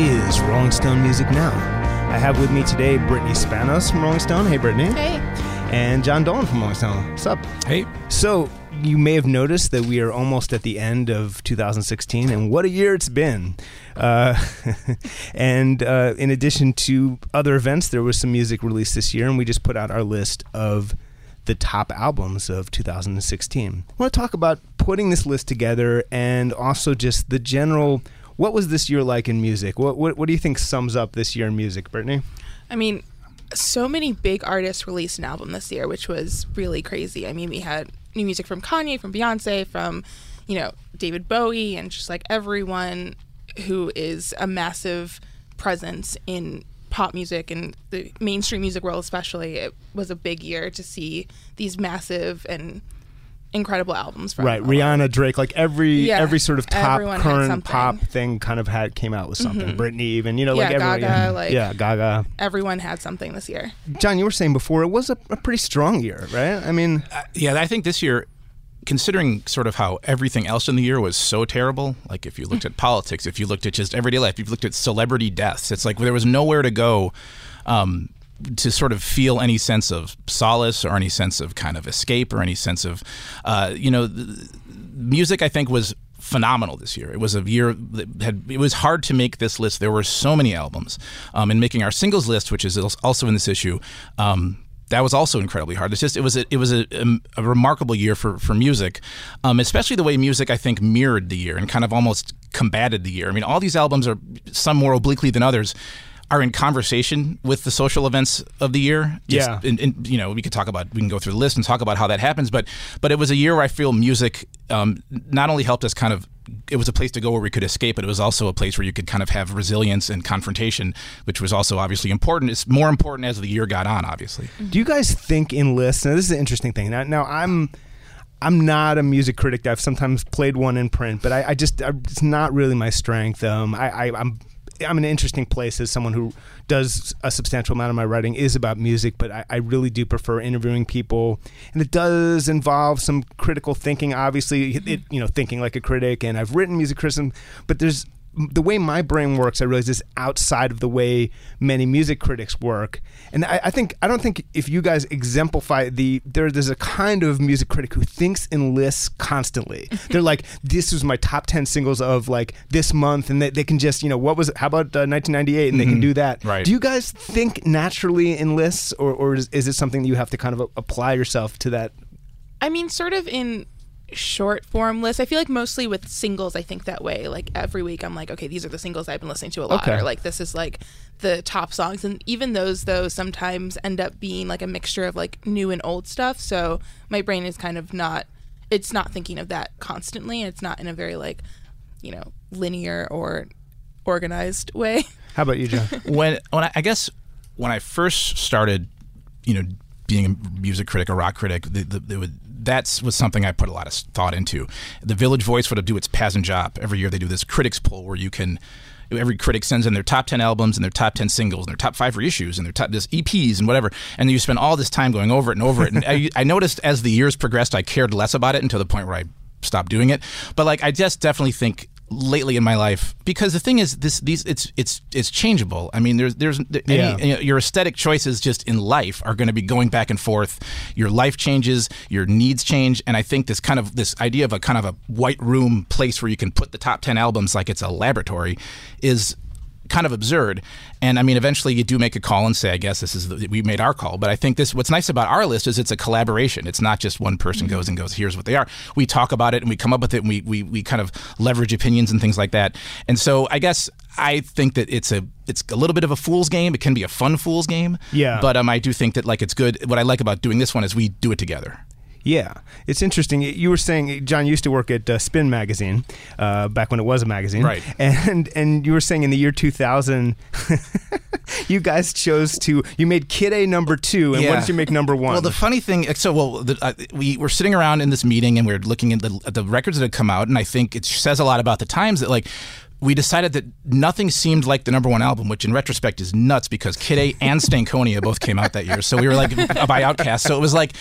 is Rolling Stone Music Now. I have with me today Brittany Spanos from Rolling Stone. Hey, Brittany. Hey. And Jon Dolan from Rolling Stone. What's up? Hey. So, you may have noticed that we are almost at the end of 2016, and what a year it's been. Uh, and uh, in addition to other events, there was some music released this year, and we just put out our list of the top albums of 2016. I want to talk about putting this list together and also just the general what was this year like in music? What, what, what do you think sums up this year in music, Brittany? I mean, so many big artists released an album this year, which was really crazy. I mean, we had new music from Kanye, from Beyonce, from you know David Bowie, and just like everyone who is a massive presence in pop music and the mainstream music world, especially. It was a big year to see these massive and incredible albums from right rihanna drake like every Yeah, every sort of top everyone current pop thing kind of had came out with something. Britney even you know Yeah, like everyone Gaga, yeah, like- yeah gaga. everyone had something this year. jon you were saying before it was a, a pretty strong year right? I mean Yeah, I think this year, considering sort of how everything else in the year was so terrible, like if you looked at politics, if you looked at just everyday life, if you looked at celebrity deaths, it's like there was nowhere to go. Um, to sort of feel any sense of solace or any sense of kind of escape or any sense of, uh, you know, music. I think was phenomenal this year. It was a year that had. It was hard to make this list. There were so many albums, um, and making our singles list, which is also in this issue. Um, that was also incredibly hard. It's just it was a, it was a, a, remarkable year for for music, um, especially the way music I think mirrored the year and kind of almost combated the year. I mean, all these albums are some more obliquely than others. Are in conversation with the social events of the year. Just, Yeah. and, and, you know, we could talk about we can go through the list and talk about how that happens. But but it was a year where I feel music um, not only helped us kind of it was a place to go where we could escape, but it was also a place where you could kind of have resilience and confrontation, which was also obviously important. It's more important as the year got on, obviously. Do you guys think in lists? Now, this is an interesting thing. Now, now I'm. I'm not a music critic. I've sometimes played one in print, but I, I just I, it's not really my strength. Um, I, I, I'm I'm in an interesting place as someone who does a substantial amount of my writing is about music, but I, I really do prefer interviewing people, and it does involve some critical thinking. Obviously, it you know thinking like a critic, and I've written music criticism, but there's the way my brain works, I realize is outside of the way many music critics work, and I, I think I don't think if you guys exemplify the there, there's a kind of music critic who thinks in lists constantly. They're like, this was my top ten singles of like this month, and they, they can just you know what was it? How about uh, 1998, and they can do that. Right. Do you guys think naturally in lists, or or is, is it something that you have to kind of apply yourself to that? I mean, sort of in short form list. I feel like mostly with singles, I think that way. Like every week, I'm like, okay, these are the singles I've been listening to a lot, Okay. or like this is like the top songs. And even those, though, sometimes end up being like a mixture of like new and old stuff. So my brain is kind of not, it's not thinking of that constantly. It's not in a very like, you know, linear or organized way. How about you, Jon? when when I, I guess when I first started, you know, being a music critic, a rock critic, the, the, the, that's was something I put a lot of thought into. The Village Voice would do its Pazz & Jop every year. They do this critics poll where you can. Every critic sends in their top ten albums and their top ten singles and their top five reissues and their top this EPs and whatever, and you spend all this time going over it and over it. And I, I noticed as the years progressed, I cared less about it until the point where I stopped doing it. But like, I just definitely think lately in my life because the thing is this these it's it's it's changeable i mean there's there's any, Yeah. you know, your aesthetic choices just in life are going to be going back and forth your life changes your needs change and i think this kind of this idea of a kind of a white room place where you can put the top 10 albums like it's a laboratory is kind of absurd. And I mean, eventually you do make a call and say, I guess this is the, we made our call. But I think this what's nice about our list is it's a collaboration. It's not just one person goes and goes, here's what they are. We talk about it and we come up with it and we, we, we kind of leverage opinions and things like that. And so I guess I think that it's a it's a little bit of a fool's game. It can be a fun fool's game. Yeah. But um, I do think that like it's good. What I like about doing this one is we do it together. Yeah, it's interesting. You were saying Jon used to work at uh, Spin magazine uh, back when it was a magazine, Right. And and you were saying in the year 2000, you guys chose to you made Kid A number two, and what did you make number one? Well, the funny thing, so well, the, uh, we were sitting around in this meeting and we are looking at the, at the records that had come out, and I think it says a lot about the times that like we decided that nothing seemed like the number one album, which in retrospect is nuts because Kid A and Stankonia both came out that year. So we were like by Outkast. So it was like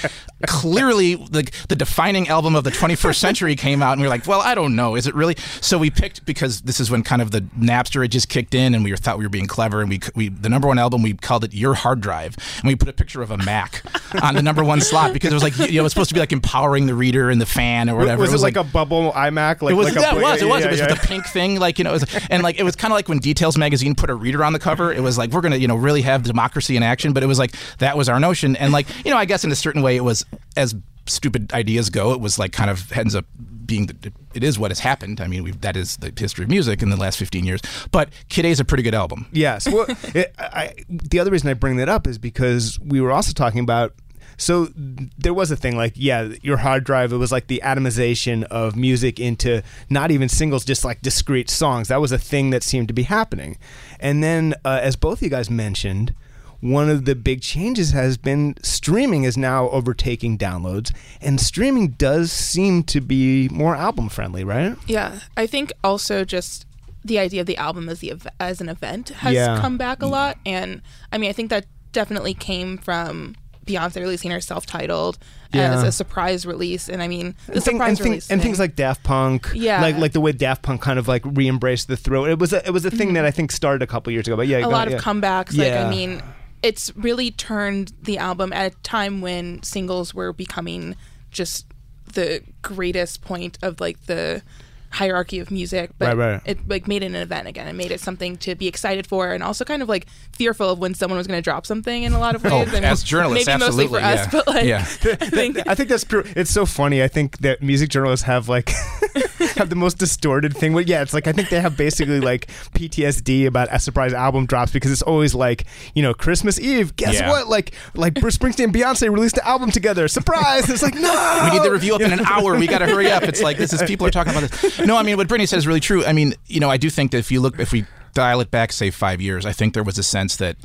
clearly the, the defining album of the 21st century came out, and we were like, well, I don't know, is it really? So we picked because this is when kind of the Napster had just kicked in, and we were, thought we were being clever, and we we the number one album we called it Your Hard Drive, and we put a picture of a Mac on the number one slot because it was like you know it was supposed to be like empowering the reader and the fan or whatever. Was it, was like, a bubble iMac? Like, it was. like a, it was. It was. yeah, it was yeah. with the pink thing, like you know, it was, and like it was kind of like when Details magazine put a reader on the cover. It was like we're gonna, you know, really have democracy in action. But it was like that was our notion, and like you know, I guess in a certain way, it was as stupid ideas go. It was like kind of ends up being the, it is what has happened. I mean, that is the history of music in the last 15 years. But Kid A is a pretty good album. Yes. Well, it, I, the other reason I bring that up is because we were also talking about. So there was a thing like, yeah, your hard drive. It was like the atomization of music into not even singles, just like discrete songs. That was a thing that seemed to be happening. And then, uh, as both of you guys mentioned, one of the big changes has been streaming is now overtaking downloads, and streaming does seem to be more album friendly, right? Yeah, I think also just the idea of the album as the as an event has Yeah. come back a lot, and I mean, I think that definitely came from Beyonce releasing her self-titled as a surprise release, and I mean, the and, surprise and, thing- release and thing- things like Daft Punk, Yeah. like like the way Daft Punk kind of like re-embraced the throat. It was a, it was a thing that I think started a couple years ago. But yeah, Mm-hmm. a lot yeah. of comebacks. Like Yeah. I mean, it's really turned the album at a time when singles were becoming just the greatest point of like the hierarchy of music but Right, right. it like made it an event again it made it something to be excited for and also kind of like fearful of when someone was going to drop something in a lot of oh, ways Oh, I mean, as journalists, maybe mostly for absolutely, us yeah. but like Yeah. I think I think that's pure. It's so funny. I think that music journalists have like have the most distorted thing. But yeah, it's like I think they have basically like PTSD about a surprise album drops because it's always like you know Christmas Eve. Guess Yeah. what? Like like Bruce Springsteen and Beyonce released an album together. Surprise! It's like no. We need the review up in an hour. We got to hurry up. It's like this is people are talking about this. No, I mean what Brittany said is really true. I mean, you know, I do think that if you look, if we dial it back, say five years, I think there was a sense that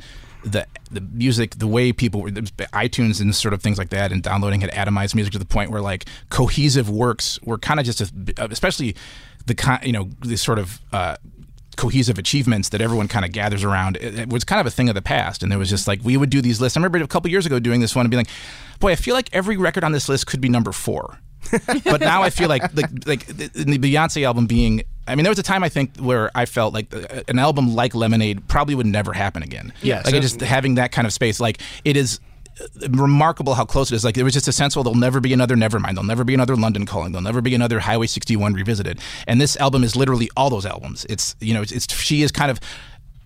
the the music, the way people were, iTunes and sort of things like that, and downloading had atomized music to the point where like cohesive works were kind of just, a, especially the you know, the sort of. Uh, cohesive achievements that everyone kind of gathers around it, it was kind of a thing of the past and there was just like we would do these lists i remember a couple years ago doing this one and being like boy i feel like every record on this list could be number four but now I feel like like like in the Beyonce album being. I mean, there was a time I think where I felt like uh, an album like Lemonade probably would never happen again. Yes. like it just having that kind of space. Like it is uh, remarkable how close it is. Like there was just a sense, well, there'll never be another Nevermind. There'll never be another London Calling. There'll never be another Highway 61 revisited. And this album is literally all those albums. It's you know, it's, it's she is kind of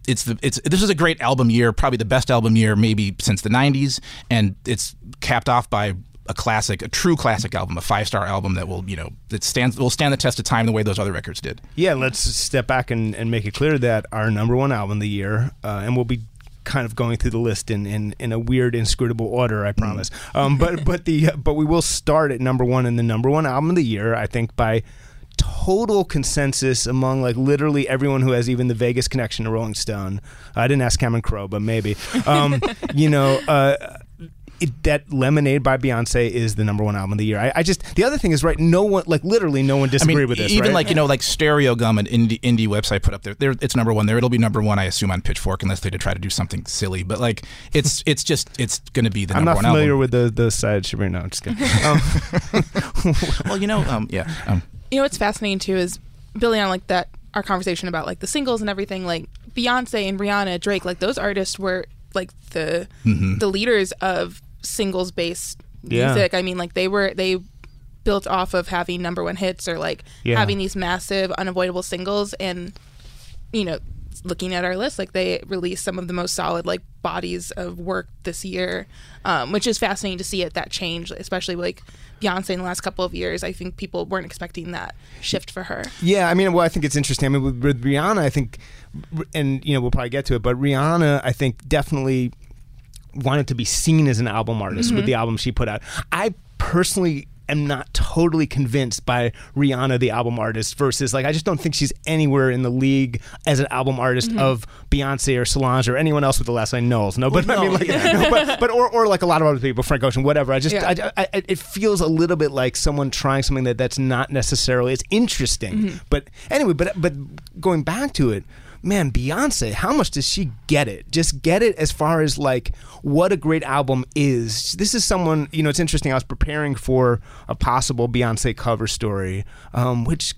it's the it's this is a great album year, probably the best album year maybe since the '90s, and it's capped off by a classic, a true classic album, a five star album that will you know that stands will stand the test of time the way those other records did. Yeah, let's step back and, and make it clear that our number one album of the year, uh, and we'll be kind of going through the list in, in, in a weird inscrutable order, I promise. Um, but but the but we will start at number one and the number one album of the year, I think by total consensus among like literally everyone who has even the Vegas connection to Rolling Stone. I didn't ask Cameron Crowe, but maybe. Um, you know, uh, it, that Lemonade by Beyonce is the number one album of the year. I, I just the other thing is right. No one like literally no one I disagreed mean, with this. even right? like you know, like Stereogum, an indie, indie website put up there, there. It's number one there. It'll be number one, I assume, on Pitchfork, unless they try to do something silly. But like, it's it's just it's going to be the I'm number not one familiar album. with the the side Sabrina. No, I'm just kidding. Um, well, you know, um, yeah. Um, you know what's fascinating too is building on like that our conversation about like the singles and everything like beyonce and rihanna drake like those artists were like the the leaders of singles based Yeah. music i mean like they were they built off of having number one hits or like Yeah. having these massive unavoidable singles and you know looking at our list like they released some of the most solid like bodies of work this year um, which is fascinating to see it that change especially like beyonce in the last couple of years i think people weren't expecting that shift for her Yeah, I mean, well, I think it's interesting. I mean, with, with Rihanna, I think, and you know, we'll probably get to it, but Rihanna, I think, definitely wanted to be seen as an album artist with the album she put out. I personally am not totally convinced by Rihanna, the album artist, versus like I just don't think she's anywhere in the league as an album artist Mm-hmm. of Beyonce or Solange or anyone else with the last name Knowles. No, but I mean like, yeah. no, but, but or, or like a lot of other people, Frank Ocean, whatever. I just Yeah. I, I, it feels a little bit like someone trying something that that's not necessarily. It's interesting, Mm-hmm. but anyway, but but going back to it. Man, Beyonce, how much does she get it? Just get it as far as like what a great album is. This is someone, you know, it's interesting. I was preparing for a possible Beyonce cover story, um, which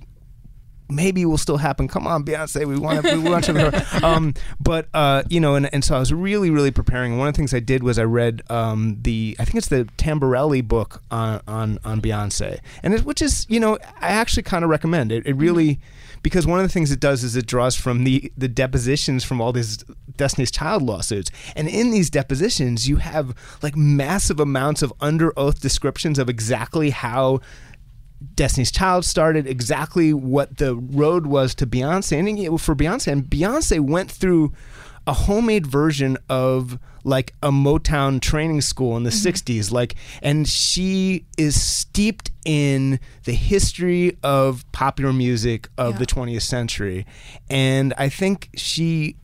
maybe will still happen. Come on, Beyonce, we want to, we want to. um, but uh, you know, and, and so I was really, really preparing. One of the things I did was I read um, the, I think it's the Taraborrelli book on on, on Beyonce, and it, which is, you know, I actually kind of recommend it. It really. Because one of the things it does is it draws from the, the depositions from all these Destiny's Child lawsuits. And in these depositions, you have like massive amounts of under oath descriptions of exactly how Destiny's Child started, exactly what the road was to Beyonce, and for Beyonce, and Beyonce went through a homemade version of like a Motown training school in the Mm-hmm. 60s like and she is steeped in the history of popular music of Yeah. the 20th century and I think she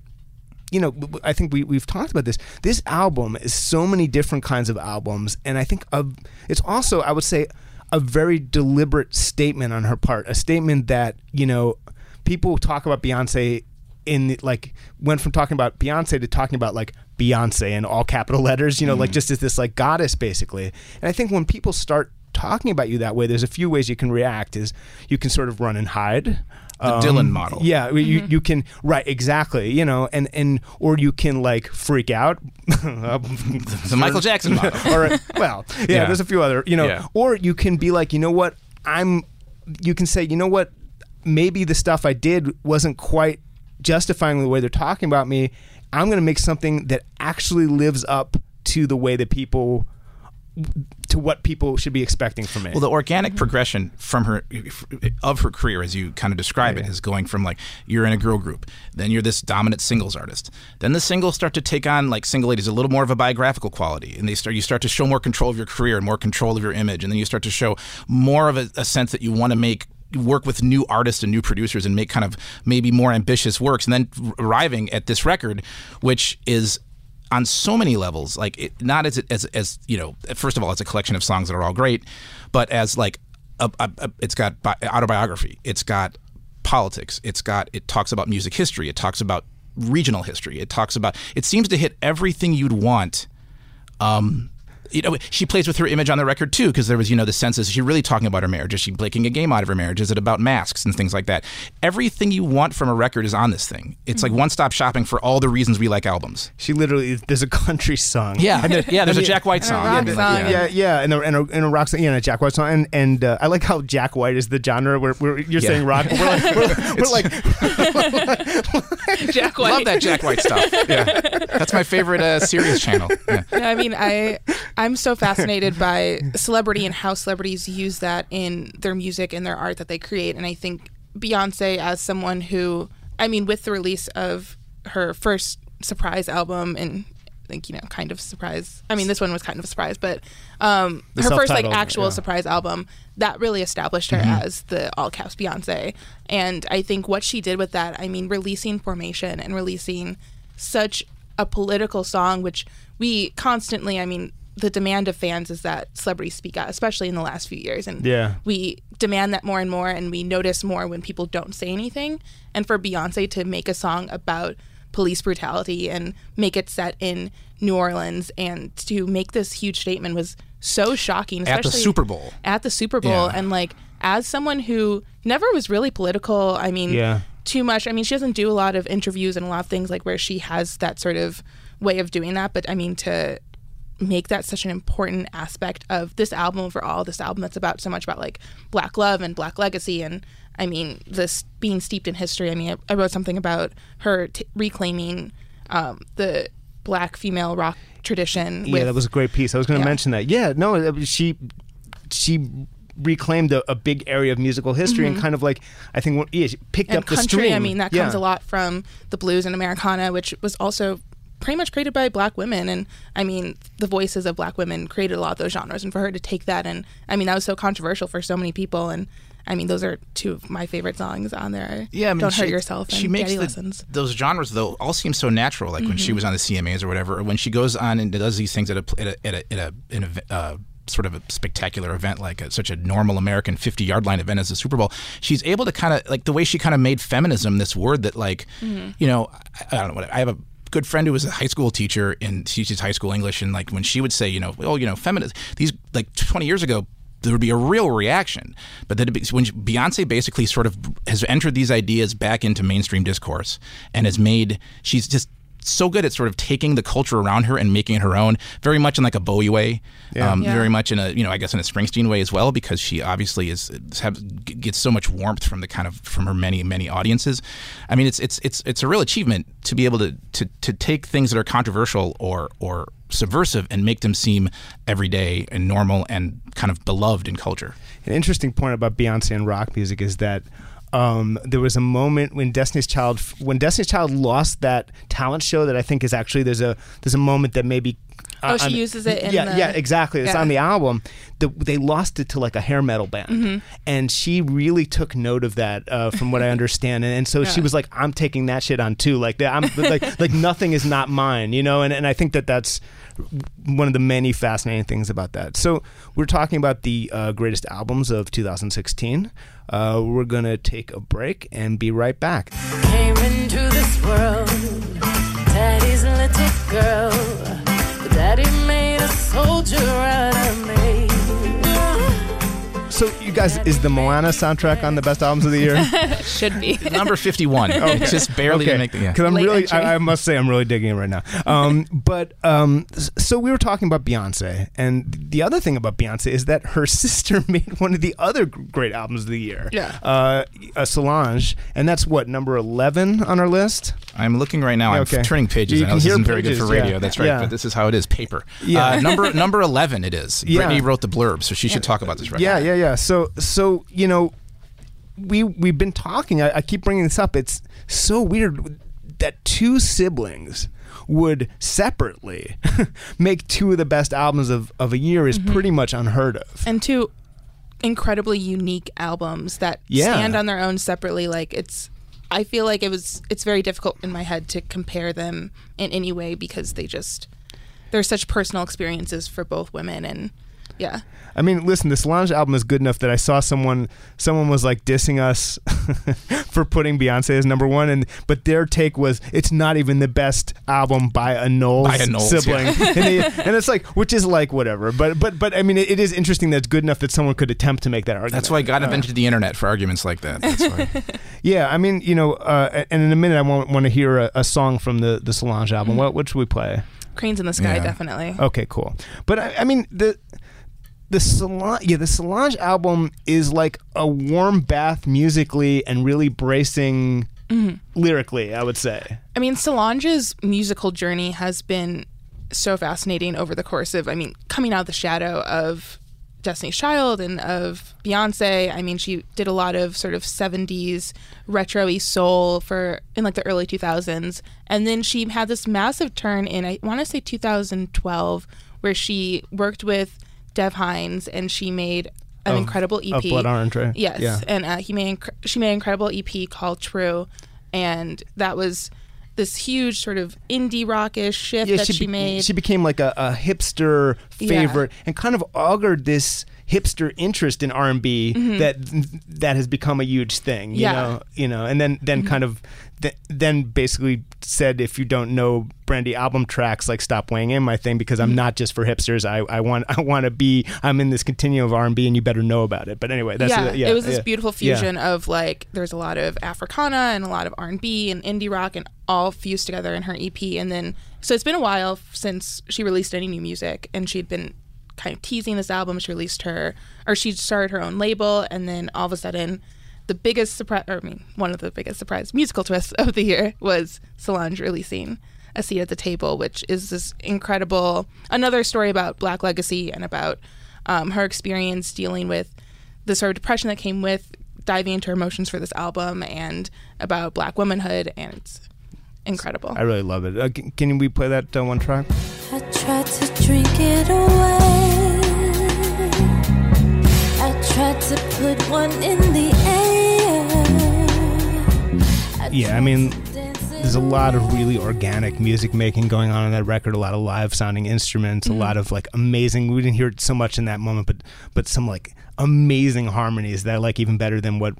you know, I think we we've talked about this. This album is so many different kinds of albums, and I think of it's also I would say a very deliberate statement on her part, a statement that you know people talk about Beyonce in the, like went from talking about Beyonce to talking about like Beyonce in all capital letters, you know, like just as this like goddess basically. And I think when people start talking about you that way, there's a few ways you can react. Is you can sort of run and hide. The Um, Dylan model. Yeah, you you can right exactly, you know, and and or you can like freak out. The Michael Jackson model. or well, yeah, Yeah. there's a few other, you know, Yeah. or you can be like, you know what, I'm. You can say, you know what, maybe the stuff I did wasn't quite justifying the way they're talking about me. I'm going to make something that actually lives up to the way that people to what people should be expecting from it. Well, the organic mm-hmm. progression from her of her career, as you kind of describe it, is going from like you're in a girl group, then you're this dominant singles artist. Then the singles start to take on like single ladies a little more of a biographical quality, and they start you start to show more control of your career and more control of your image, and then you start to show more of a, a sense that you want to make work with new artists and new producers and make kind of maybe more ambitious works and then arriving at this record which is on so many levels like it, not as as as you know first of all it's a collection of songs that are all great but as like a, a, a- it's got bi- autobiography it's got politics it's got it talks about music history it talks about regional history it talks about it seems to hit everything you'd want um you know, she plays with her image on the record too, because there was, you know, the sense is she really talking about her marriage? Is she making a game out of her marriage? Is it about masks and things like that? Everything you want from a record is on this thing. It's like one stop shopping for all the reasons we like albums. she literally there's a country song. Yeah, yeah. There's a Jack White song. rock yeah, song. yeah. yeah, yeah, and a, and a, and a rock song, yeah, and a Jack White song, and and uh, I like how Jack White is the genre where, where you're Yeah. saying rock. We're like, we're, we're like Jack White. Love that Jack White stuff. Yeah, that's my favorite uh, Sirius channel. Yeah. Yeah, I mean, I I'm so fascinated by celebrity and how celebrities use that in their music and their art that they create, and I think Beyonce as someone who, I mean, with the release of her first surprise album and. I think you know, kind of surprise. I mean, this one was kind of a surprise, but um, The her first like actual yeah. surprise album that really established her as the all caps Beyonce. And I think what she did with that, I mean, releasing Formation and releasing such a political song, which we constantly, I mean, the demand of fans is that celebrities speak out, especially in the last few years. And Yeah. we demand that more and more, and we notice more when people don't say anything. And for Beyonce to make a song about police brutality and make it set in New Orleans and to make this huge statement was so shocking. At the Super Bowl. At the Super Bowl. Yeah. And like, as someone who never was really political, I mean, Yeah. too much. I mean, she doesn't do a lot of interviews and a lot of things like where she has that sort of way of doing that. But I mean, to make that such an important aspect of this album overall, this album that's about so much about like black love and black legacy. And I mean, this being steeped in history. I mean, I, I wrote something about her t- reclaiming um, the black female rock tradition. yeah, with, that was a great piece. I was going to Yeah. mention that. Yeah, no, she she reclaimed a, a big area of musical history and kind of like I think yeah, she picked Mm-hmm. and up the country. stream. I mean, that Yeah. comes a lot from the blues and Americana, which was also pretty much created by black women. And i mean the voices of black women created a lot of those genres. And for her to take that and i mean that was so controversial for so many people. And i mean those are two of my favorite songs on there. Yeah, I mean, don't she, hurt yourself and She makes the- lessons. those genres though all seem so natural. Like when she was on the CMAs or whatever, or when she goes on and does these things at a at a at a, at a, in a uh, sort of a spectacular event like a, such a normal American 50 yard line event as the Super Bowl. She's able to kind of like the way she kind of made feminism this word that like you know I, I don't know what I have a good friend who was a high school teacher and teaches high school English and like when she would say you know oh you know feminist these like 20 years ago there would be a real reaction. But then when Beyonce basically sort of has entered these ideas back into mainstream discourse and has made, she's just so good at sort of taking the culture around her and making it her own, very much in like a Bowie way, um, Yeah. very much in a you know I guess in a Springsteen way as well, because she obviously is have, gets so much warmth from the kind of from her many many audiences. I mean, it's it's it's it's a real achievement to be able to to to take things that are controversial or or subversive and make them seem everyday and normal and kind of beloved in culture. An interesting point about Beyonce and rock music is that um, there was a moment when Destiny's Child when Destiny's Child lost that talent show that I think is actually there's a there's a moment that maybe Oh, uh, she on- uses it in yeah the- yeah exactly it's Yeah. on the album the, they lost it to like a hair metal band Mm-hmm. and she really took note of that uh, from what I understand and, and so she was like I'm taking that shit on too like I'm like like nothing is not mine you know and, and I think that that's one of the many fascinating things about that. So we're talking about the uh, greatest albums of 2016. Uh, we're gonna take a break and be right back. Came into So you guys, is the Moana soundtrack on the best albums of the year? should be Number 51. It's just barely to make the. Yeah. Because I'm Late really, I, I must say, I'm really digging it right now. Um, but um, so we were talking about Beyonce, and the other thing about Beyonce is that her sister made one of the other great albums of the year. Yeah. uh, uh, Solange, and that's what number 11 on our list. I'm looking right now. I'm Okay. turning pages. You I know can this isn't very good for radio. yeah. That's right. Yeah. But this is how it is. Paper. Yeah. Uh, number number 11. It is. Yeah. Brittany wrote the blurb, so she should talk about this right now. yeah, now. yeah, yeah. So, so you know, we we've been talking. I, I keep bringing this up. It's so weird that two siblings would separately make two of the best albums of, of a year is mm-hmm. pretty much unheard of. and two incredibly unique albums that Yeah. stand on their own separately like it's i feel like it was it's very difficult in my head to compare them in any way because they just they're such personal experiences for both women and yeah I mean, listen, the Solange album is good enough that I saw someone someone was like dissing us for putting Beyonce as number one, and but their take was it's not even the best album by a Knowles, By a Knowles, sibling, yeah. and, they- and it's like which is like whatever, but but but I mean, it, it is interesting that it's good enough that someone could attempt to make that argument. That's why God invented the internet for arguments like that. That's why. Yeah, I mean, you know, uh, and in a minute I want want to hear a, a song from the the Solange album. What what should we play? cranes in the sky Yeah. definitely Okay, cool. But I, I mean the the Solange, yeah, the Solange album is like a warm bath musically and really bracing mm-hmm. lyrically. I would say. I mean, Solange's musical journey has been so fascinating over the course of, I mean, coming out of the shadow of Destiny's Child and of Beyonce. I mean, she did a lot of sort of 70s retro-y soul for in like the early 2000s. And then she had this massive turn in, I want to say 2012, where she worked with Dev Hynes and she made an Of- incredible EP. of Blood Orange, right? Yes, Yeah. and uh, he made inc- she made an incredible EP called True, and that was this huge sort of indie rockish shift that she, be- made. She became like a, a hipster Yeah. favorite and kind of augured this hipster interest in R and B that that has become a huge thing. You Mm-hmm. Yeah. Mm-hmm. know, you know, and then then kind of th- then basically said if you don't know Brandy album tracks, like stop weighing in my thing because I'm Mm-hmm. not just for hipsters. I, I want I want to be I'm in this continuum of R and B and you better know about it. But anyway, that's yeah, uh, yeah, it was this yeah. beautiful Yeah. fusion of like there's a lot of Africana and a lot of R and B and indie rock and all fused together in her EP. And then so it's been a while since she released any new music, and she'd been kind of teasing this album. She released her or she started her own label, and then all of a sudden. The biggest surprise, or I mean, one of the biggest surprise musical twists of the year was Solange releasing a seat at the table, which is this incredible another story about Black legacy and about um, her experience dealing with the sort of depression that came with diving into her emotions for this album and about Black womanhood and it's incredible. I really love it. Uh, c- can we play that uh, one track? I tried to drink it away. I tried to put one in the air. Yeah, I mean, There's a lot of really organic music making going on in that record. A lot of live sounding instruments. A mm-hmm. lot of like amazing. We didn't hear it so much in that moment, but but some like amazing harmonies that I like even better than what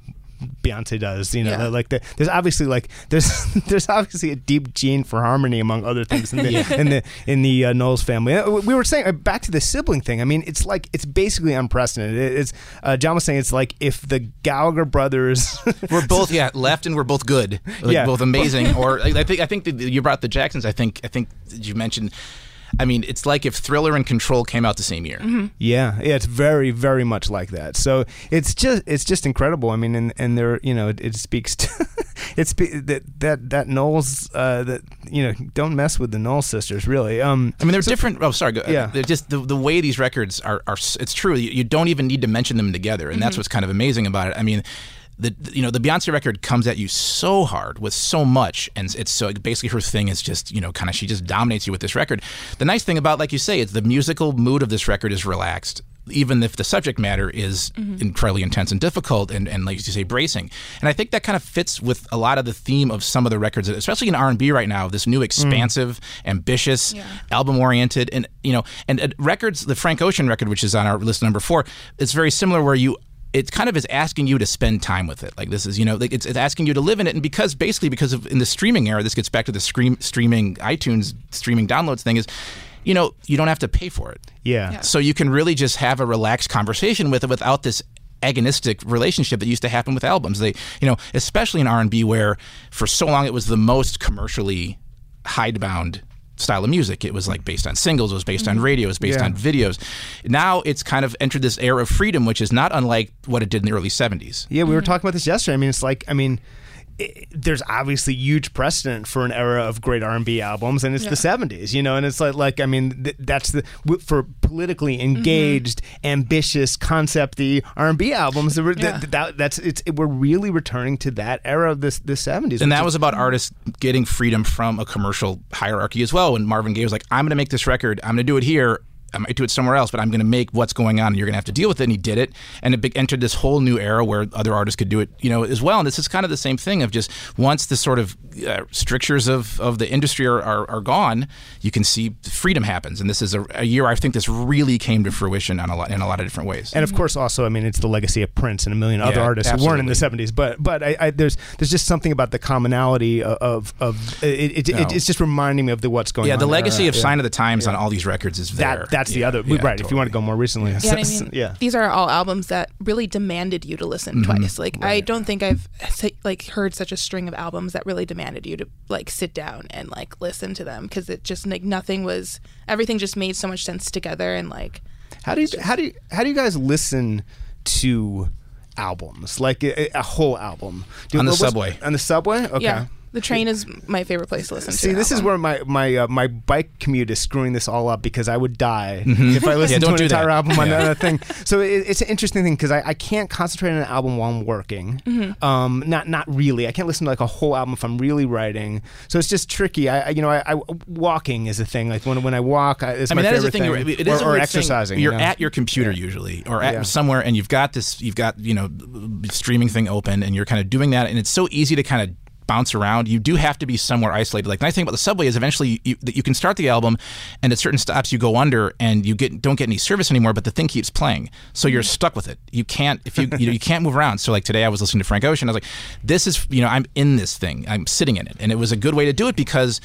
Beyonce does. You know, Yeah. like the, there's obviously like there's there's obviously a deep gene for harmony among other things in the in the in the uh, Knowles family. Uh, We were saying uh, back to the sibling thing. I mean, it's like it's basically unprecedented. It's uh, Jon was saying it's like if the Gallagher brothers. We're both yeah left and we're both good, like, Yeah. both amazing. Or I think I think that you brought the Jacksons. I think I think you mentioned. I mean, it's like if Thriller and Control came out the same year. Yeah, yeah, it's very, very much like that. So it's just, it's just incredible. I mean, and and there, you know, it, it speaks to, it spe- that that that Knowles, uh, that you know, don't mess with the Knowles sisters, really. Um, I mean, they're different. Oh, sorry. Go, Yeah. They're just the, the way these records are, are. It's true. You, you don't even need to mention them together, and that's what's kind of amazing about it. I mean, the you know the Beyonce record comes at you so hard with so much, and it's so basically her thing is just you know kind of she just dominates you with this record. The nice thing about, like you say, is the musical mood of this record is relaxed. Even if the subject matter is incredibly intense and difficult, and, and like you say, bracing, and I think that kind of fits with a lot of the theme of some of the records, especially in R and B right now. This new expansive, ambitious, Yeah. album oriented and you know and uh, records the frank ocean record which is on our list number four it's very similar where you it kind of is asking you to spend time with it like this is you know like it's, it's asking you to live in it and because basically because of in the streaming era this gets back to the stream streaming itunes streaming downloads thing is you know you don't have to pay for it yeah. Yeah. so you can really just have a relaxed conversation with it without this agonistic relationship that used to happen with albums. They, you know, especially in R&B where for so long it was the most commercially hidebound style of music. It was like based on singles, it was based on mm-hmm. radio, it was based Yeah. on videos. Now it's kind of entered this era of freedom which is not unlike what it did in the early 70s. Yeah, we were mm-hmm. talking about this yesterday. I mean, it's like, I mean, i there's obviously huge precedent for an era of great R&B albums, and it's the '70s, you know. And it's like, like I mean, th- that's the w- for politically mm-hmm. engaged, ambitious, concepty R&B albums. That, were- th- that- that's it's we're really returning to that era of this the '70s. And which that is- was about artists getting freedom from a commercial hierarchy as well. When Marvin Gaye was like, I'm going to make this record, I'm going to do it here. I might do it somewhere else, but I'm going to make what's going on, and you're going to have to deal with it. And he did it, and it entered this whole new era where other artists could do it, you know, as well. And this is kind of the same thing of just once the sort of uh, strictures of, of the industry are, are, are gone, you can see freedom happens. And this is a, a year I think this really came to fruition on a lot in a lot of different ways. and of course, also, I mean, it's the legacy of Prince and a million other Yeah, artists who weren't in the '70s. But but I, I, there's there's just something about the commonality of of, it, it, No. it, it's just reminding me of the what's going yeah, on. Yeah, the legacy of Yeah. Sign of the Times on all these records is there. That that's the other yeah, right. If you want to go more recently, Yeah, and I mean, yeah. these are all albums that really demanded you to listen Mm-hmm. twice. Like, I don't think I've like heard such a string of albums that really demanded you to like sit down and like listen to them because it just like nothing was everything just made so much sense together and like How do you how do you how do you guys listen to albums like a, a whole album Do- On the subway. On the subway. Okay. yeah. The train is my favorite place to listen to. See, an this is where my my uh, my bike commute is screwing this all up because I would die if I listened to don't an entire that. album on Yeah. that thing. So it, it's an interesting thing because I, I can't concentrate on an album while I'm working. Mm-hmm. Um, not not really. I can't listen to like a whole album if I'm really writing. So it's just tricky. I, I you know I, I walking is a thing. Like when when I walk, I, it's I my mean, that is favorite the thing. thing. It is or, a or exercising. Thing. You're you know? at your computer usually, or at Yeah. somewhere, and you've got this, you've got you know, streaming thing open, and you're kind of doing that, and it's so easy to kind of bounce around. You do have to be somewhere isolated. Like the nice thing about the subway is eventually you, that you can start the album, and at certain stops you go under, and you get don't get any service anymore, but the thing keeps playing, so you're mm. stuck with it. You can't if you you know you can't move around. So like today I was listening to Frank Ocean. I was like, this is you know I'm in this thing. I'm sitting in it, and it was a good way to do it because.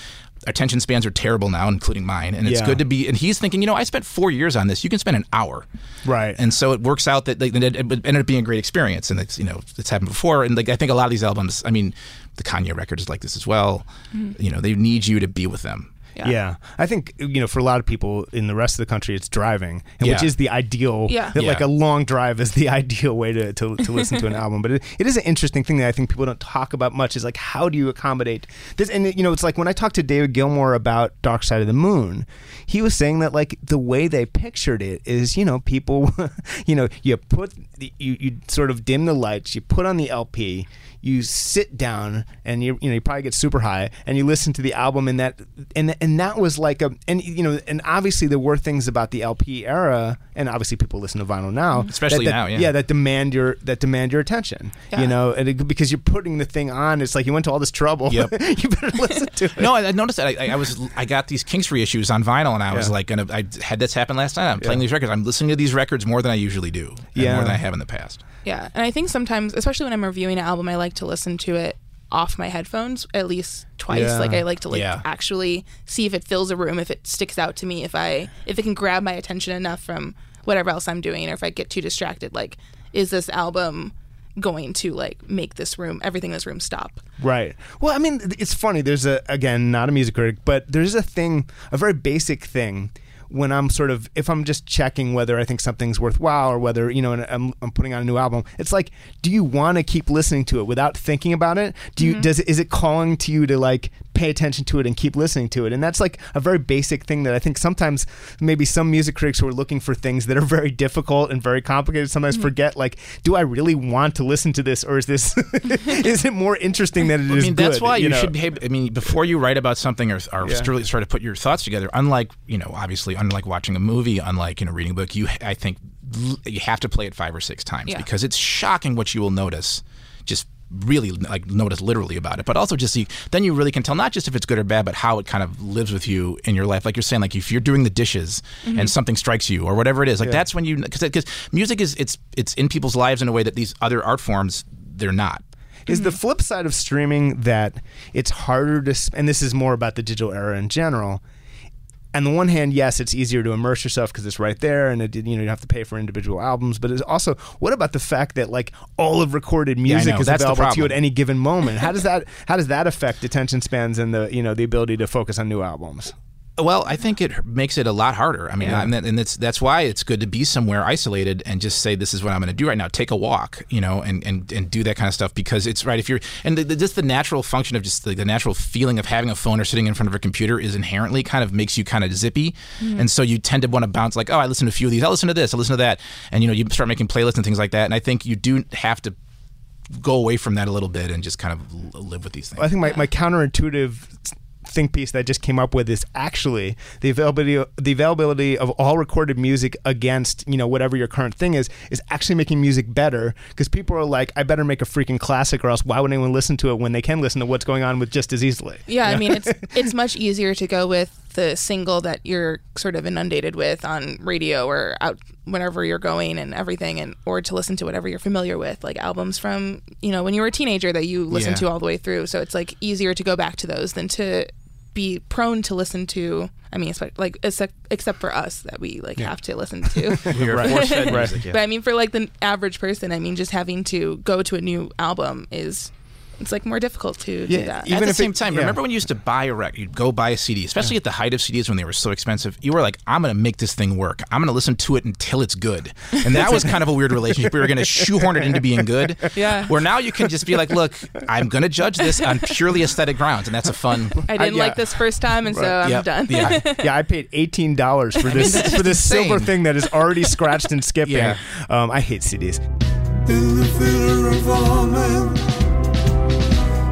Attention spans are terrible now, including mine, and it's Yeah. good to be. And he's thinking, you know, I spent four years on this. You can spend an hour, Right. And so it works out that like, it it ended up being a great experience, and it's you know it's happened before. And like I think a lot of these albums, I mean, the Kanye record is like this as well. Mm-hmm. You know, they need you to be with them. Yeah. Yeah. I think you know for a lot of people in the rest of the country, it's driving, and which is the ideal. Yeah. Like a long drive is the ideal way to, to, to listen to an album. But it, it is an interesting thing that I think people don't talk about much. Is like how do you accommodate this? And you know, it's like when I talked to David Gilmour about Dark Side of the Moon, he was saying that like the way they pictured it is, you know, people, you know, you put you you sort of dim the lights, you put on the LP. You sit down and you you know you probably get super high and you listen to the album and that and and that was like a and you know and obviously there were things about the LP era and obviously people listen to vinyl now mm-hmm. Especially that- now, that- yeah. that demand your that demand your attention Yeah. you know and it, because you're putting the thing on it's like you went to all this trouble Yep. you better listen to it No, I, I noticed that I, I was I got these Kings reissues on vinyl, and I was Yeah. like, gonna, I had this happen last night. I'm playing these records. I'm listening to these records more than I usually do, and Yeah. more than I have in the past. Yeah, and I think sometimes, especially when I'm reviewing an album, I like to listen to it off my headphones at least twice. Yeah. Like I like to like Yeah. actually see if it fills a room, if it sticks out to me, if I if it can grab my attention enough from whatever else I'm doing, or if I get too distracted. Like, is this album going to like make this room everything in this room stop? Right. Well, I mean, it's funny. There's a again, not a music critic, but there's a thing, a very basic thing. When I'm sort of, if I'm just checking whether I think something's worthwhile or whether you know, I'm, I'm putting on a new album, it's like, do you want to keep listening to it without thinking about it? Do you mm-hmm. does it, is it calling to you to like pay attention to it and keep listening to it? And that's like a very basic thing that I think sometimes maybe some music critics who are looking for things that are very difficult and very complicated sometimes mm-hmm. forget like, do I really want to listen to this or is this is it more interesting than it is I mean, that's good, why you, know? should behave. I mean, before you write about something or, or Yeah. really try to put your thoughts together, unlike you know, obviously, unlike watching a movie, unlike you know, reading a book, you I think you have to play it five or six times Yeah. because it's shocking what you will notice. Just really like notice literally about it, but also just see. Then you really can tell not just if it's good or bad, but how it kind of lives with you in your life. Like you're saying, like if you're doing the dishes and something strikes you or whatever it is, like that's when you because because music is it's it's in people's lives in a way that these other art forms they're not. is Mm-hmm. the flip side of streaming that it's harder to and this is more about the digital era in general on the one hand yes it's easier to immerse yourself because it's right there and it, you know you don't have to pay for individual albums but it's also what about the fact that like all of recorded music know. is That's available to you at any given moment? How does that how does that affect attention spans and the you know the ability to focus on new albums Well, I think it makes it a lot harder. I mean, Yeah. and, that, and that's that's why it's good to be somewhere isolated and just say, "This is what I'm going to do right now." Take a walk, you know, and, and, and do that kind of stuff because it's right. If you're and the, the, just the natural function of just the, the natural feeling of having a phone or sitting in front of a computer is inherently kind of makes you kind of zippy, mm-hmm. and so you tend to want to bounce like, "Oh, I listen to a few of these. I listen to this. I listen to that," and you know, you start making playlists and things like that. And I think you do have to go away from that a little bit and just kind of live with these things. I think my, my counterintuitive think piece that I just came up with is actually the availability the availability of all recorded music against you know whatever your current thing is is actually making music better. Because people are like I better make a freaking classic or else why would anyone listen to it when they can listen to what's going on with just as easily? Yeah, I mean it's it's much easier to go with the single that you're sort of inundated with on radio or out whenever you're going and everything and or to listen to whatever you're familiar with like albums from you know when you were a teenager that you listened Yeah. to all the way through. So it's like easier to go back to those than to be prone to listen to I mean except, like except, except for us that we like have to listen to We are Right. Right. music, yeah. but I mean for like the average person I mean just having to go to a new album is it's like more difficult to Yeah, do that even at the same it- time, yeah. remember when you used to buy a record? You'd go buy a CD, especially at the height of CDs when they were so expensive. You were like, "I'm going to make this thing work. I'm going to listen to it until it's good." And that was kind of a weird relationship. We were going to shoehorn it into being good. Yeah. Where now you can just be like, "Look, I'm going to judge this on purely aesthetic grounds," and that's a fun. I didn't yeah. like this first time, and so I'm Yep. done. Yeah. yeah, I paid eighteen dollars for this that's for this insane. silver thing that is already scratched and skipping. Yeah. Um, I hate CDs.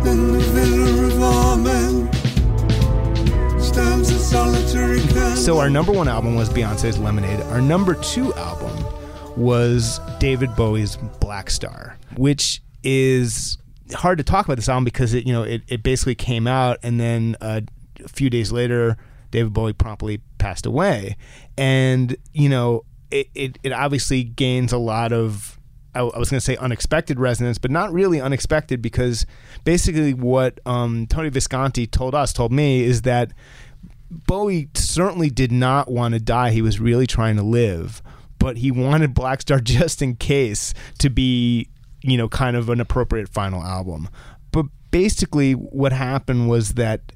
Villa of. Stands a solitary candle. So our number one album was Beyonce's Lemonade. Our number two album was David Bowie's Blackstar, which is hard to talk about this album because it you know it, it basically came out and then uh, a few days later David Bowie promptly passed away, and you know it it, it obviously gains a lot of I, I was going to say unexpected resonance, but not really unexpected because basically what um, Tony Visconti told us, told me, is that Bowie certainly did not want to die. He was really trying to live, but he wanted Blackstar just in case to be, you know, kind of an appropriate final album. But basically, what happened was that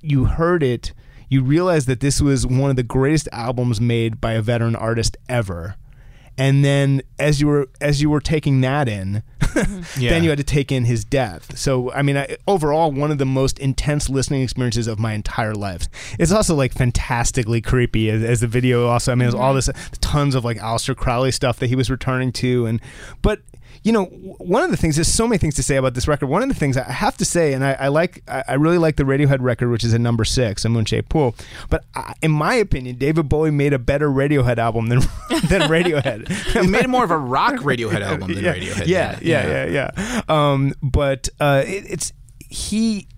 you heard it you realized that this was one of the greatest albums made by a veteran artist ever. And then as you were as you were taking that in, Yeah. Mm-hmm. then you had to take in his death. So I mean, I, overall, one of the most intense listening experiences of my entire life. It's also like fantastically creepy as, as the video. Also, I mean, there's all mm-hmm. this tons of like Aleister Crowley stuff that he was returning to, and but you know, one of the things, there's so many things to say about this record. One of the things I have to say, and I, I like, I I really like the Radiohead record, which is a number six, a Moon Shaped Pool. But I, in my opinion, David Bowie made a better Radiohead album than than Radiohead. he made more of a rock Radiohead album than yeah, Radiohead. Yeah, did. yeah, yeah, yeah. Um, but uh, it, it's he.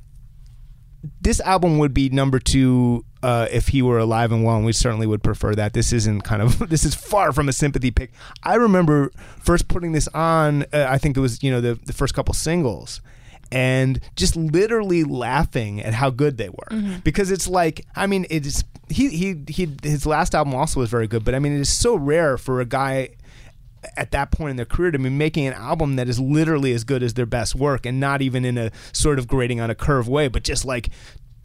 This album would be number two uh, if he were alive and well, and we certainly would prefer that. This isn't kind of this is far from a sympathy pick. I remember first putting this on. Uh, I think it was you know the the first couple singles. And just literally laughing at how good they were, because it's like I mean, it's he he he his last album also was very good, but I mean, it is so rare for a guy at that point in their career to be making an album that is literally as good as their best work and not even in a sort of grading on a curve way but just like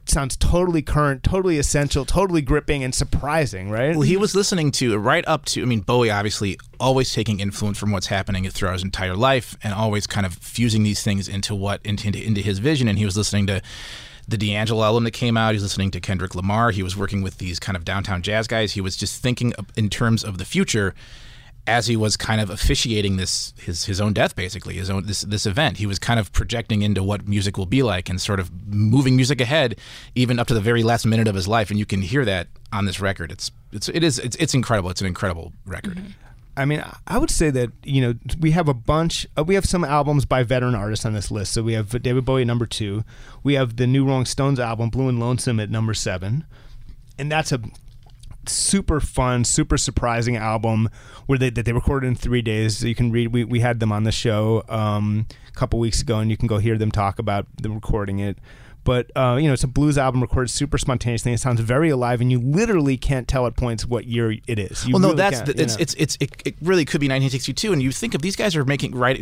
sounds totally current totally essential totally gripping and surprising right Well, he was listening to right up to. I mean, Bowie obviously always taking influence from what's happening throughout his entire life, and always kind of fusing these things into what into into, his vision. And he was listening to the D'Angelo album that came out. He was listening to Kendrick Lamar. He was working with these kind of downtown jazz guys. He was just thinking in terms of the future. As he was kind of officiating this his his own death, basically his own this this event, he was kind of projecting into what music will be like and sort of moving music ahead, even up to the very last minute of his life. And you can hear that on this record. It's it's it is it's, it's incredible. It's an incredible record. I mean, I would say that you know we have a bunch. Uh, we have some albums by veteran artists on this list. So we have David Bowie at number two. We have the new Rolling Stones album, Blue and Lonesome, at number seven, and that's a super fun, super surprising album where they that they recorded in three days. You can read. We, we had them on the show um, a couple weeks ago, and you can go hear them talk about them recording it. But uh, you know, it's a blues album recorded super spontaneously. It sounds very alive, and you literally can't tell at points what year it is. You well, no, really that's the, you it's, know. it's it's it, it really could be 1962, and you think of these guys are making right,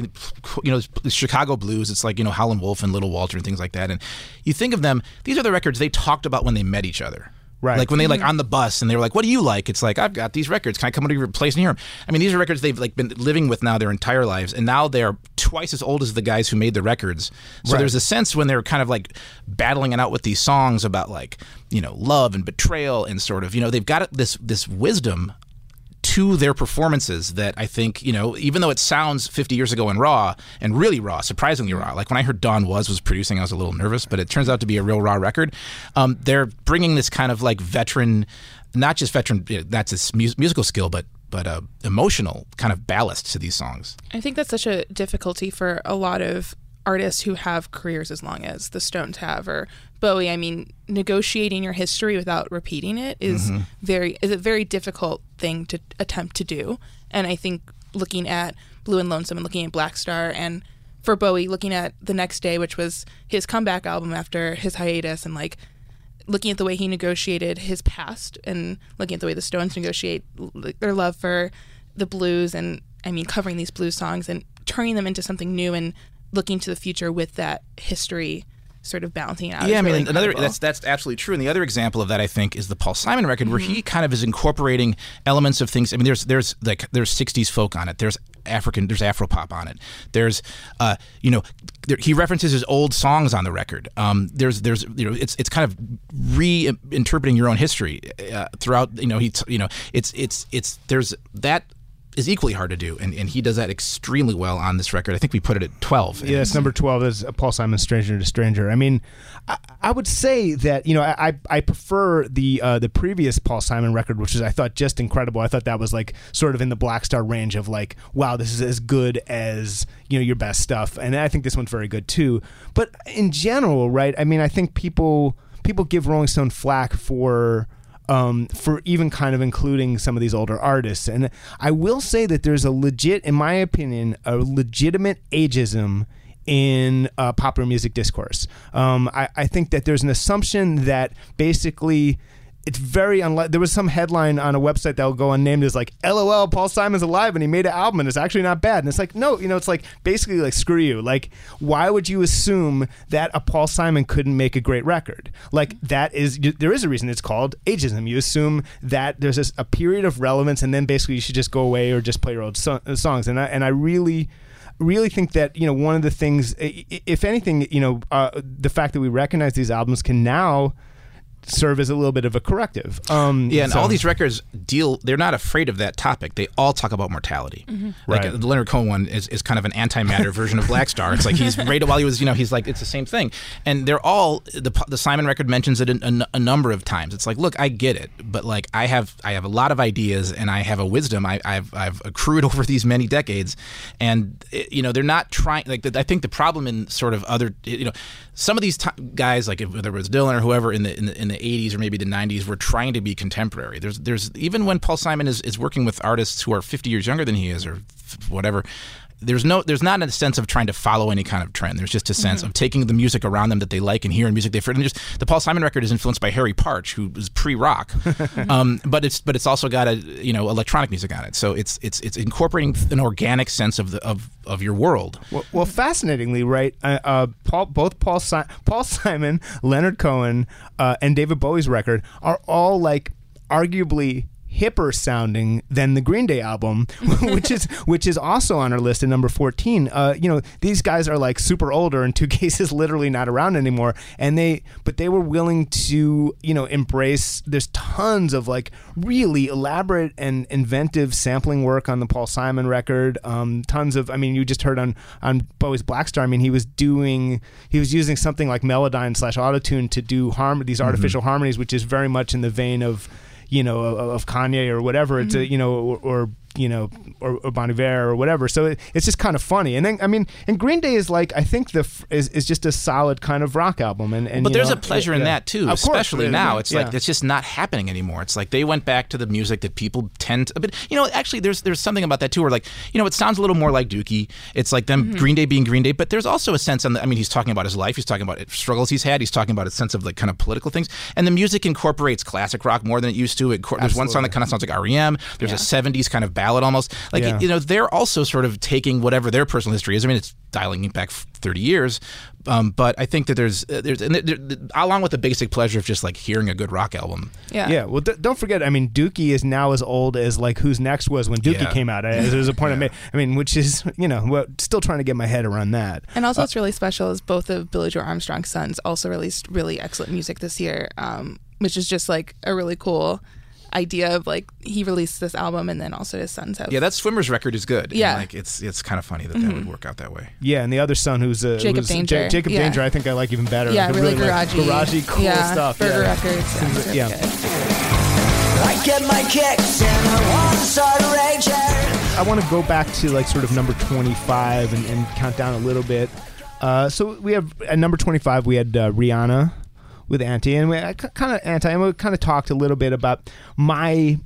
you know, Chicago blues. It's like you know Howlin' Wolf and Little Walter and things like that, and you think of them. These are the records they talked about when they met each other. Right. Like when they like mm-hmm. on the bus and they were like, "What do you like?" It's like I've got these records. Can I come to your place and hear them? I mean, these are records they've like been living with now their entire lives, and now they're twice as old as the guys who made the records. So Right. there's a sense when they're kind of like battling it out with these songs about like you know love and betrayal and sort of you know they've got this this wisdom to their performances that I think, you know, even though it sounds 50 years ago and raw and really raw, surprisingly raw. Like when I heard Don Was was producing, I was a little nervous, but it turns out to be a real raw record. Um, they're bringing this kind of like veteran, not just veteran, you know, that's his mus- musical skill, but but uh, emotional kind of ballast to these songs. I think that's such a difficulty for a lot of artists who have careers as long as the Stones have or Bowie. I mean, negotiating your history without repeating it is mm-hmm. very is a very difficult thing to attempt to do. And I think looking at Blue and Lonesome and looking at Blackstar and for Bowie looking at The Next Day, which was his comeback album after his hiatus and like looking at the way he negotiated his past and looking at the way the Stones negotiate their love for the blues and I mean covering these blues songs and turning them into something new and looking to the future with that history sort of balancing it out. Yeah, I mean, really another that's that's absolutely true. And the other example of that, I think, is the Paul Simon record, where he kind of is incorporating elements of things. I mean, there's there's like there's '60s folk on it. There's African, there's Afro pop on it. There's, uh, you know, there, he references his old songs on the record. Um, there's there's you know, it's it's kind of reinterpreting your own history uh, throughout. You know, he t- you know, it's it's it's there's that. Is equally hard to do, and, and he does that extremely well on this record. I think we put it at twelve. Yeah, number twelve is Paul Simon, "Stranger to Stranger." I mean, I, I would say that you know I I, I prefer the uh, the previous Paul Simon record, which is I thought just incredible. I thought that was like sort of in the Blackstar range of like, wow, this is as good as you know your best stuff, and I think this one's very good too. But in general, right? I mean, I think people people give Rolling Stone flack for um, for even kind of including some of these older artists. And I will say that there's a legit, in my opinion, a legitimate ageism in uh, popular music discourse. Um, I, I think that there's an assumption that basically it's very unlike. There was some headline on a website that will go unnamed as like, "LOL, Paul Simon's alive and he made an album and it's actually not bad." And it's like, no, you know, it's like basically like screw you. Like, why would you assume that a Paul Simon couldn't make a great record? Like that is there is a reason it's called ageism. You assume that there's this, a period of relevance and then basically you should just go away or just play your old so- songs. And I and I really really think that you know one of the things if anything you know uh, the fact that we recognize these albums can now serve as a little bit of a corrective um Yeah, and so- all these records deal. They're not afraid of that topic. They all talk about mortality. Like Right. uh, the Leonard Cohen one is, is kind of an antimatter version of Blackstar. It's like he's right while he was, you know, he's like it's the same thing. And they're all the the Simon record mentions it a, a, a number of times. It's like, look, I get it, but like I have I have a lot of ideas and I have a wisdom I, I've I've accrued over these many decades, and eh, you know they're not trying. Like the, I think the problem in sort of other you know some of these ti guys like if, whether it was Dylan or whoever in the in the in the 80s or maybe the 90s were trying to be contemporary. There's there's even when Paul Simon is, is working with artists who are 50 years younger than he is or whatever. There's no there's not a sense of trying to follow any kind of trend. There's just a sense of taking the music around them that they like and hearing music they've heard. And just the Paul Simon record is influenced by Harry Partch, who was pre-rock, um, but it's but it's also got a you know electronic music on it. So it's it's it's incorporating an organic sense of the of of your world. Well, well fascinatingly, right? Uh, uh, Paul, both Paul, si- Paul Simon, Leonard Cohen, uh, and David Bowie's record are all like arguably hipper sounding than the Green Day album, which is which is also on our list at number fourteen. Uh, you know, these guys are like super older, in two cases, literally not around anymore. And they, but they were willing to, you know, embrace. There's tons of like really elaborate and inventive sampling work on the Paul Simon record. Um, tons of, I mean, you just heard on on Bowie's Blackstar. I mean, he was doing, he was using something like Melodyne slash Autotune to do harm these artificial harmonies, which is very much in the vein of you know, of, of Kanye or whatever. It's a, mm-hmm. you know, or, or you know, or, or Bon Iver or whatever. So it, it's just kind of funny. And then I mean, and Green Day is like I think the f- is, is just a solid kind of rock album. And, and But there's know, a pleasure in yeah. that too, Of course, especially yeah, now. It's like yeah. it's just not happening anymore. It's like they went back to the music that people tend to. But you know, actually, there's there's something about that too, where like you know, it sounds a little more like Dookie. It's like them Mm-hmm. Green Day being Green Day, but there's also a sense on the. I mean, he's talking about his life. He's talking about struggles he's had. He's talking about a sense of like kind of political things, and the music incorporates classic rock more than it used to. It, there's one song that kind of sounds like REM. There's a '70s kind of ballad almost. Like Yeah. you know, they're also sort of taking whatever their personal history is. I mean, it's dialing back 30 years, um, but I think that there's uh, there's and there, there- along with the basic pleasure of just like hearing a good rock album. Yeah. Yeah, well, d- don't forget. I mean, Dookie is now as old as like Who's Next was when Dookie Yeah. came out. As there's a point I made. I mean, which is you know, well, still trying to get my head around that. And also, what's really special is both of Billie Joe Armstrong's sons also released really excellent music this year, um, which is just like a really cool idea of like he released this album and then also his sons have. Yeah, that Swimmer's record is good. And, Yeah. like it's it's kind of funny that that would work out that way. Yeah, and the other son who's uh, Jacob who's- Danger. Jacob Yeah. Danger, I think I like even better. yeah, I really, like garagey, garagey, cool yeah, stuff. Burger yeah. Records. Yeah, it's really Yeah. I get my kicks and I want to start a raging. I want to go back to like sort of number 25 and, and count down a little bit. Uh, so we have at number 25 we had uh, Rihanna with Anti, and we kind of Anti, and we kind of talked a little bit about my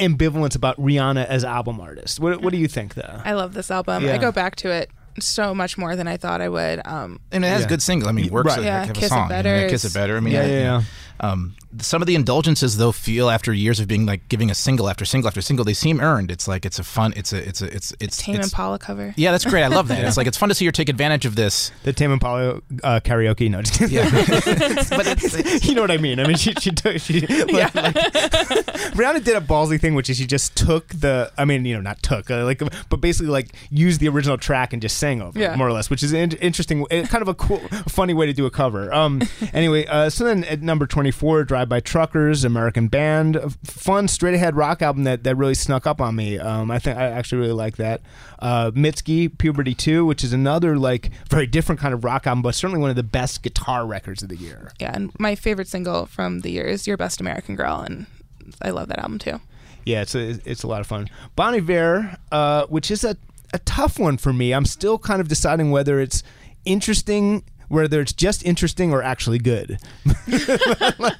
ambivalence about Rihanna as album artist. What, what do you think, though? I love this album. Yeah. I go back to it so much more than I thought I would. Um, And it has Yeah. good single. I mean, works. Right. Like, Yeah, a Kiss It song. Better Yeah, Kiss it better. I mean, Yeah, I- yeah, yeah. Um, some of the indulgences though feel after years of being like giving a single after single after single, they seem earned. It's like it's a fun. It's a it's a it's it's. Tame it's Impala cover. yeah, that's great. I love that. It's like it's fun to see her take advantage of this. The Tame Impala uh, karaoke? No, just kidding. Yeah, but it's, it's, you know what I mean. I mean, she she took she like, like Rihanna did a ballsy thing, which is she just took the. I mean, you know, not took uh, like, but basically like used the original track and just sang over, it, Yeah. more or less, which is an in- interesting, uh, kind of a cool, funny way to do a cover. Um. Anyway, uh, so then at number twenty four, Drive by Truckers, American Band, fun straight ahead rock album that that really snuck up on me. Um, I think I actually really like that. Uh, Mitski, Puberty Two, which is another like very different kind of rock album, but certainly one of the best guitar records of the year. Yeah, and my favorite single from the year is "Your Best American Girl," and I love that album too. Yeah, it's a, it's a lot of fun. Bon Iver, uh, which is a, a tough one for me. I'm still kind of deciding whether it's interesting, whether it's just interesting or actually good. what,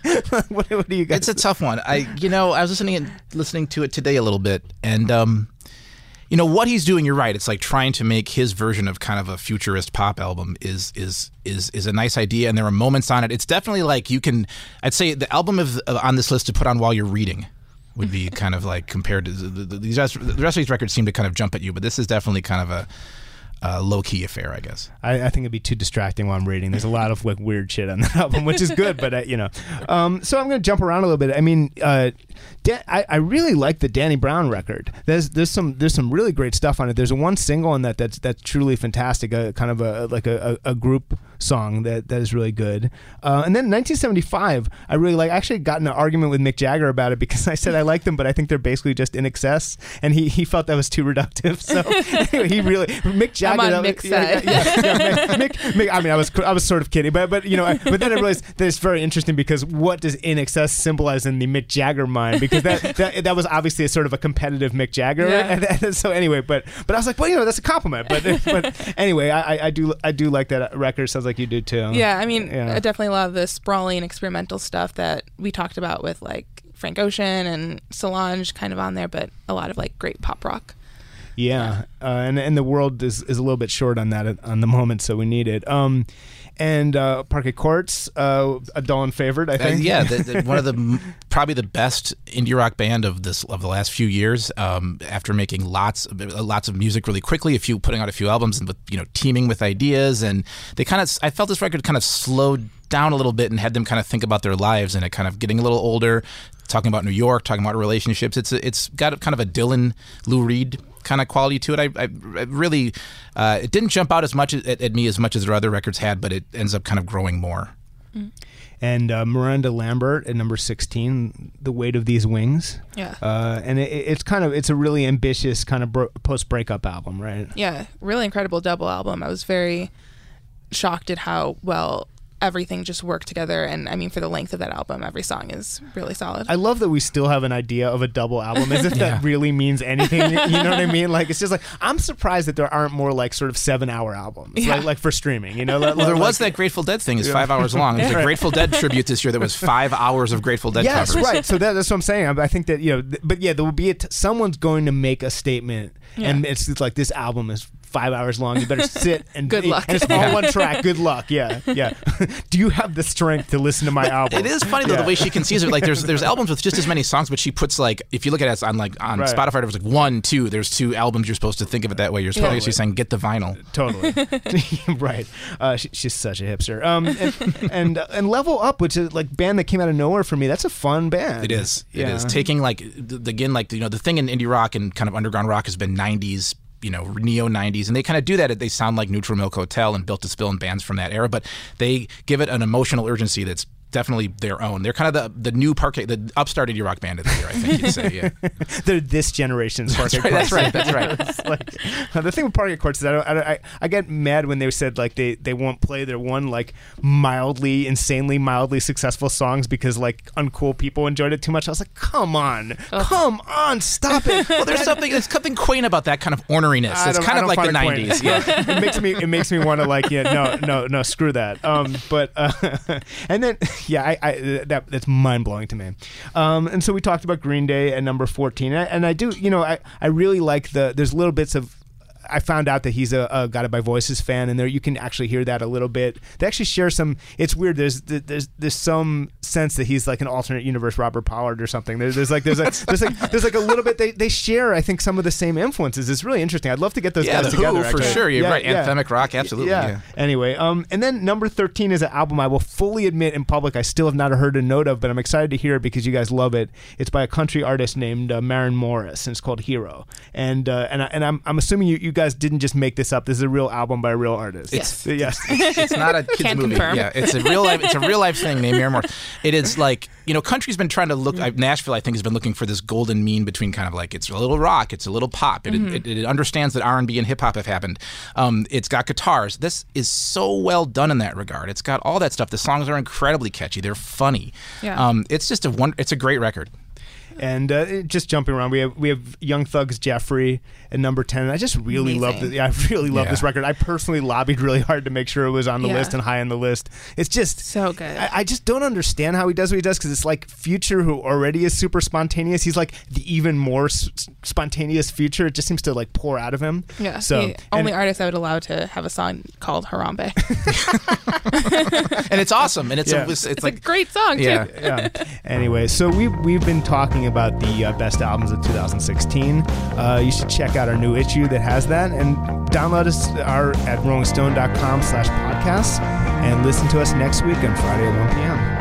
what do you guys? it's a tough one. I you know I was listening listening to it today a little bit, and um, you know what he's doing. You're right. It's like trying to make his version of kind of a futurist pop album is is is is a nice idea, and there are moments on it. It's definitely like you can. I'd say the album of uh, on this list to put on while you're reading would be kind of like compared to the, the, rest, the rest of these records seem to kind of jump at you, but this is definitely kind of a, a low key affair, I guess. I, I think it'd be too distracting while I'm reading. There's a lot of like weird shit on that album, which is good, but uh, you know. Um, so I'm going to jump around a little bit. I mean, uh, Da- I, I really like the Danny Brown record. There's there's some there's some really great stuff on it. There's one single on that that's that's truly fantastic. A kind of a like a, a, a group song that that is really good. Uh, and then 1975, I really like. I actually got in an argument with Mick Jagger about it because I said I like them, but I think they're basically just INXS, and he, he felt that was too reductive. So anyway, he really Mick Jagger. On that was- Mick's yeah, Mick, Mick, I mean, I was I was sort of kidding, but but you know, I, but then I realized that it's very interesting because what does INXS symbolize in the Mick Jagger mind? Because that that, that was obviously a sort of a competitive Mick Jagger. Yeah. And, and so anyway, but but I was like, well, you know, that's a compliment. But but anyway, I, I- I do I do like that record. Sounds like you do too. Yeah, I mean, Yeah. definitely a lot of the sprawling experimental stuff that we talked about with like Frank Ocean and Solange kind of on there, but a lot of like great pop rock. Yeah, uh, and and the world is, is a little bit short on that at- on the moment, so we need it. Um, and uh, Parquet Courts, uh, a Dawn favorite, I Uh, think. yeah, the, the, one of the probably the best indie rock band of this of the last few years. Um, after making lots of, lots of music really quickly, a few putting out a few albums, and with you know teaming with ideas, and they kind of I felt this record kind of slowed down a little bit and had them kind of think about their lives and it kind of getting a little older, talking about New York, talking about relationships. It's it's got kind of a Dylan Lou Reed kind of quality to it. I, I, I really uh, it didn't jump out as much at, at me as much as their other records had, but it ends up kind of growing more. and uh, Miranda Lambert at number 16, The Weight of These Wings. Yeah. Uh, and it, it's kind of it's a really ambitious kind of bro- post breakup album, right? Yeah, really incredible double album. I was very shocked at how well everything just worked together. And I mean, for the length of that album, every song is really solid. I love that we still have an idea of a double album, as if that really means anything. You know what I mean? Like it's just like I'm surprised that there aren't more like sort of seven hour albums, Yeah. like like for streaming. You know, like, Well, there like- was that Grateful Dead thing is five hours long. There's a Grateful Dead tribute this year that was five hours of Grateful Dead Yes, covers. right. So that, that's what I'm saying. I, I think that you know, th- but yeah, there will be a t- someone's going to make a statement, and it's, it's like this album is five hours long. You better sit and Good luck. And it's all one track. Good luck. Yeah, yeah. Do you have the strength to listen to my album? It is funny though Yeah. the way she conceives it. Like there's there's albums with just as many songs, but she puts like if you look at it on like on Right. Spotify, there's like one, two. There's two albums. You're supposed to think of it that way. You're supposed Totally. to saying get the vinyl. Totally, right. Uh, she, she's such a hipster. Um, and and, uh, and Level Up, which is like band that came out of nowhere for me. That's a fun band. It is. It Yeah. is taking like the, again like you know the thing in indie rock and kind of underground rock has been 90s. You know, neo 90s, and they kind of do that. They sound like Neutral Milk Hotel and Built to Spill and bands from that era, but they give it an emotional urgency that's definitely their own. They're kind of the the new parquet, the upstart indie rock band of the year, I think you'd say. Yeah. They're this generation's Parquet right, that's right, that's right. Like, the thing with Parquet Courts is I, don't, I, don't- I, I get mad when they said like they, they won't play their one like mildly, insanely mildly successful songs because like uncool people enjoyed it too much. I was like, come on, come on, stop it. Well, there's something there's something quaint about that kind of orneriness. It's kind of like the it 90s. Yeah. it makes me it makes me want to like yeah no no no screw that. Um, but uh, and then yeah I, I that that's mind blowing to me. Um, and so we talked about Green Day at number fourteen, and I, and I do you know I I really like the there's little bits of. I found out that he's a, a Guided by Voices fan, and there you can actually hear that a little bit. They actually share some. It's weird. There's there's there's some sense that he's like an alternate universe Robert Pollard or something. There's, there's like there's like there's like there's like a little bit. They, they share I think some of the same influences. It's really interesting. I'd love to get those Yeah, guys the together Who, for actually. sure. You're Yeah, right. yeah. Anthemic rock, absolutely. Yeah. Anyway, um, and then number thirteen is an album I will fully admit in public I still have not heard a note of, but I'm excited to hear it because you guys love it. It's by a country artist named uh, Maren Morris, and it's called Hero. And uh, and I, and I'm I'm assuming you, you guys didn't just make this up. This is a real album by a real artist. Yes. Yes. It's not a kids Can't movie. confirm. Yeah, it's a real life. It's a real life thing named Maren Morris. It is like you know, country's been trying to look. I Nashville, I think, has been looking for this golden mean between kind of like it's a little rock, it's a little pop. It, it, it understands that R and B and hip hop have happened. Um, it's got guitars. This is so well done in that regard. It's got all that stuff. The songs are incredibly catchy. They're funny. Yeah. Um, it's just a one. It's a great record. And uh, just jumping around. We have we have Young Thugs Jeffery at number ten. I just really love Amazing. it. Yeah, I really love Yeah. this record. I personally lobbied really hard to make sure it was on the Yeah. list and high on the list. It's just So good. I, I just don't understand how he does what he does because it's like Future, who already is super spontaneous. He's like the even more s- s- spontaneous Future. It just seems to like pour out of him. yeah. So the only and- artist I would allow to have a song called Harambe. and it's awesome. And it's Yeah. a, it's, it's like a great song yeah. too. yeah. Anyway, so we we've been talking about the uh, best albums of 2016. Uh, you should check out our new issue that has that, and download us our at RollingStone.com/slash podcasts, and listen to us next week on Friday at 1 p.m.